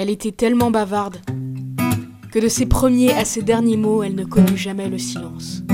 Elle était tellement bavarde que de ses premiers à ses derniers mots, elle ne connut jamais le silence.